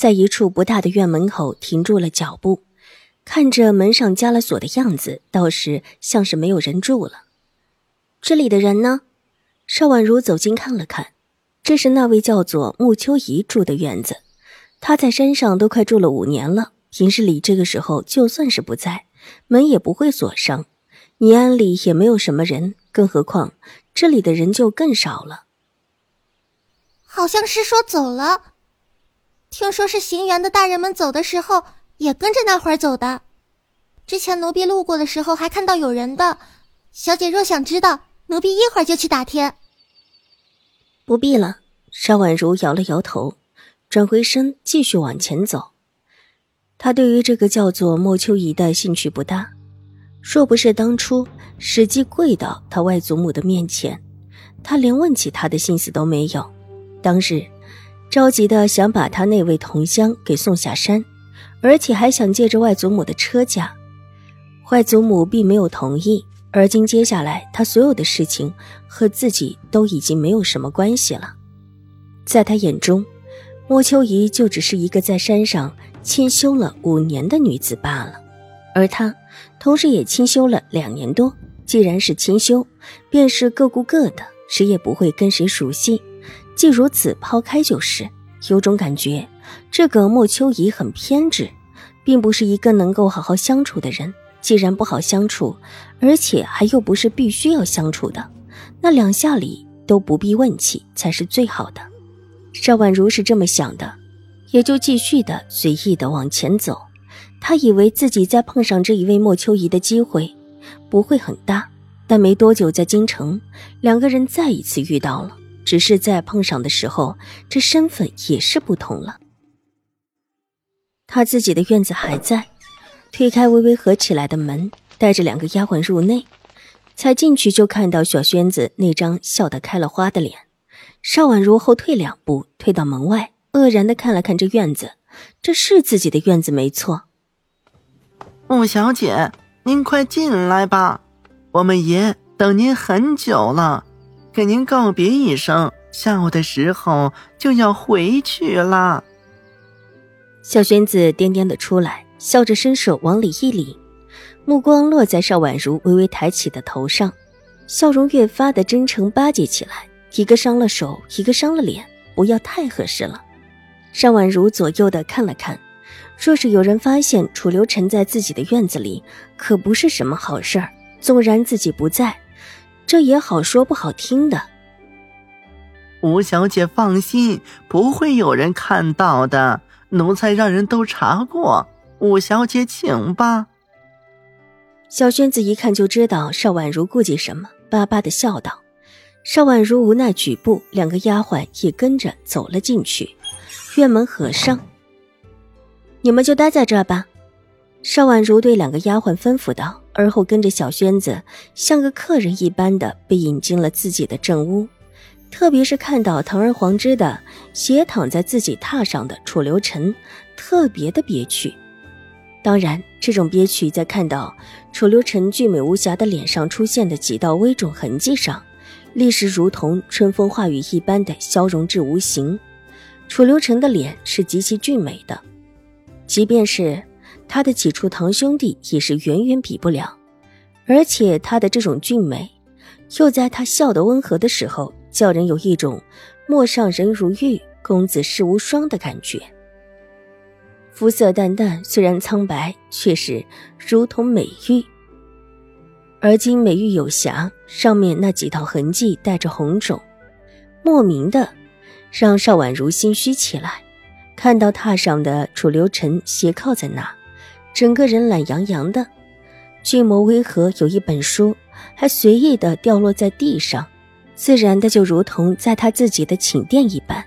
在一处不大的院门口停住了脚步，看着门上加了锁的样子，倒是像是没有人住了。这里的人呢？邵婉如走近看了看，这是那位叫做穆秋怡住的院子。她在山上都快住了五年了，平日里这个时候就算是不在，门也不会锁上。泥庵里也没有什么人，更何况这里的人就更少了。好像是说走了。听说是行辕的大人们走的时候也跟着那会儿走的。之前奴婢路过的时候还看到有人的。小姐若想知道，奴婢一会儿就去打听。不必了。沙婉如摇了摇头，转回身继续往前走。她对于这个叫做莫秋怡的兴趣不大。若不是当初史记跪到他外祖母的面前，他连问起他的心思都没有。当日。着急的想把他那位同乡给送下山，而且还想借着外祖母的车驾。外祖母并没有同意，而今接下来他所有的事情和自己都已经没有什么关系了。在他眼中，莫秋怡就只是一个在山上清修了五年的女子罢了，而他同时也清修了两年多。既然是清修，便是各顾各的，谁也不会跟谁熟悉。既如此，抛开就是。有种感觉，这个莫秋怡很偏执，并不是一个能够好好相处的人。既然不好相处，而且还又不是必须要相处的，那两下里都不必问起才是最好的。邵婉如是这么想的，也就继续的随意的往前走。她以为自己再碰上这一位莫秋怡的机会不会很大，但没多久，在京城，两个人再一次遇到了。只是在碰上的时候，这身份也是不同了。他自己的院子还在，推开微微合起来的门，带着两个丫鬟入内，才进去就看到小轩子那张笑得开了花的脸。邵婉如后退两步，退到门外，愕然的看了看这院子，这是自己的院子没错。穆小姐，您快进来吧，我们爷等您很久了。给您告别一声，下午的时候就要回去了。小轩子颠颠的出来，笑着伸手往里一领，目光落在邵婉如微微抬起的头上，笑容越发的真诚巴结起来。一个伤了手，一个伤了脸，不要太合适了。邵婉如左右的看了看，若是有人发现楚留臣在自己的院子里，可不是什么好事儿。纵然自己不在。这也好说不好听的。吴小姐放心，不会有人看到的。奴才让人都查过。吴小姐，请吧。小轩子一看就知道邵婉如顾忌什么，巴巴的笑道。邵婉如无奈举步，两个丫鬟也跟着走了进去。院门合上，你们就待在这吧。邵婉如对两个丫鬟吩咐道。而后跟着小轩子，像个客人一般的被引进了自己的正屋。特别是看到堂而皇之的斜躺在自己榻上的楚留臣，特别的憋屈。当然，这种憋屈在看到楚留臣俊美无瑕的脸上出现的几道微肿痕迹上，立时如同春风化雨一般的消融至无形。楚留臣的脸是极其俊美的，即便是。他的几处堂兄弟也是远远比不了，而且他的这种俊美，又在他笑得温和的时候，叫人有一种“陌上人如玉，公子世无双”的感觉。肤色淡淡，虽然苍白，却是如同美玉。而今美玉有瑕，上面那几道痕迹带着红肿，莫名的让邵婉如心虚起来。看到榻上的楚留臣斜靠在那。整个人懒洋洋的，俊眸微合，有一本书还随意的掉落在地上，自然的就如同在他自己的寝殿一般。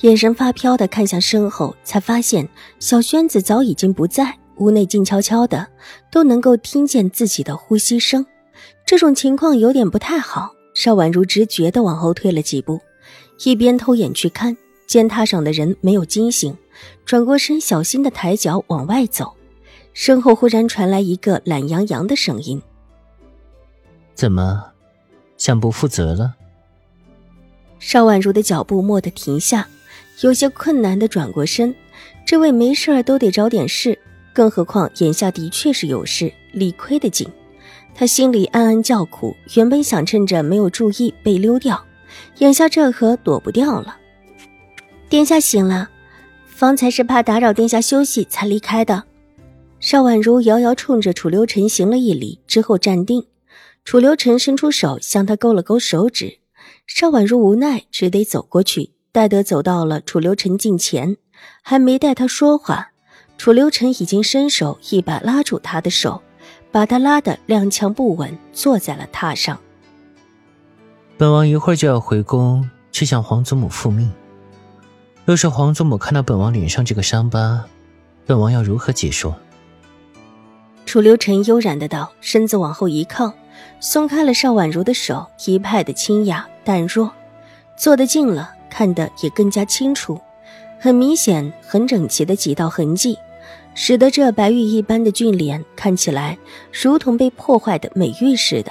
眼神发飘的看向身后，才发现小轩子早已经不在，屋内静悄悄的，都能够听见自己的呼吸声。这种情况有点不太好。邵婉如直觉的往后退了几步，一边偷眼去看，见榻上的人没有惊醒，转过身，小心的抬脚往外走。身后忽然传来一个懒洋洋的声音：“怎么，想不负责了？”邵婉如的脚步蓦地停下，有些困难的转过身。这位没事儿都得找点事，更何况眼下的确是有事，理亏的紧。他心里暗暗叫苦，原本想趁着没有注意被溜掉，眼下这可躲不掉了。殿下醒了，方才是怕打扰殿下休息才离开的。邵婉如遥遥冲着楚留臣行了一礼，之后站定。楚留臣伸出手向他勾了勾手指，邵婉如无奈，只得走过去。待得走到了楚留臣近前，还没待他说话，楚留臣已经伸手一把拉住他的手，把他拉得踉跄不稳，坐在了榻上。本王一会儿就要回宫去向皇祖母复命。若是皇祖母看到本王脸上这个伤疤，本王要如何解说？楚留臣悠然的道，身子往后一靠，松开了邵婉如的手，一派的清雅淡若。坐得近了，看得也更加清楚，很明显，很整齐的几道痕迹，使得这白玉一般的俊脸看起来如同被破坏的美玉似的。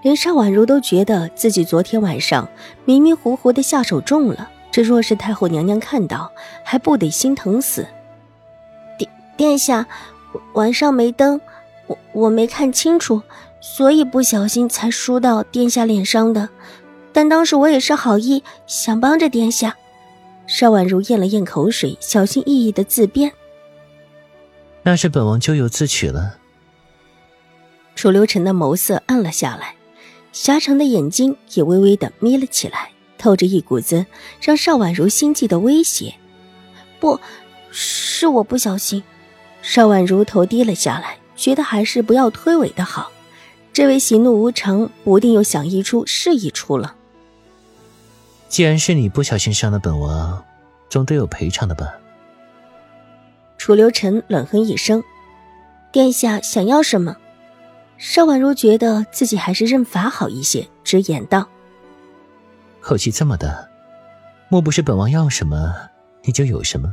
连邵婉如都觉得自己昨天晚上迷迷糊糊的下手重了，这若是太后娘娘看到，还不得心疼死？殿殿下，晚上没灯。我我没看清楚，所以不小心才输到殿下脸上的。但当时我也是好意，想帮着殿下。邵婉如咽了咽口水，小心翼翼的自辩：“那是本王咎由自取了。”楚留臣的眸色暗了下来，狭长的眼睛也微微的眯了起来，透着一股子让邵婉如心悸的威胁。不是我不小心。邵婉如头低了下来。觉得还是不要推诿的好，这位喜怒无常不定又想一出是一出了。既然是你不小心伤了本王，总得有赔偿的吧？楚留臣冷哼一声：“殿下想要什么？”邵婉如觉得自己还是认罚好一些，直言道：“口气这么大，莫不是本王要什么你就有什么？”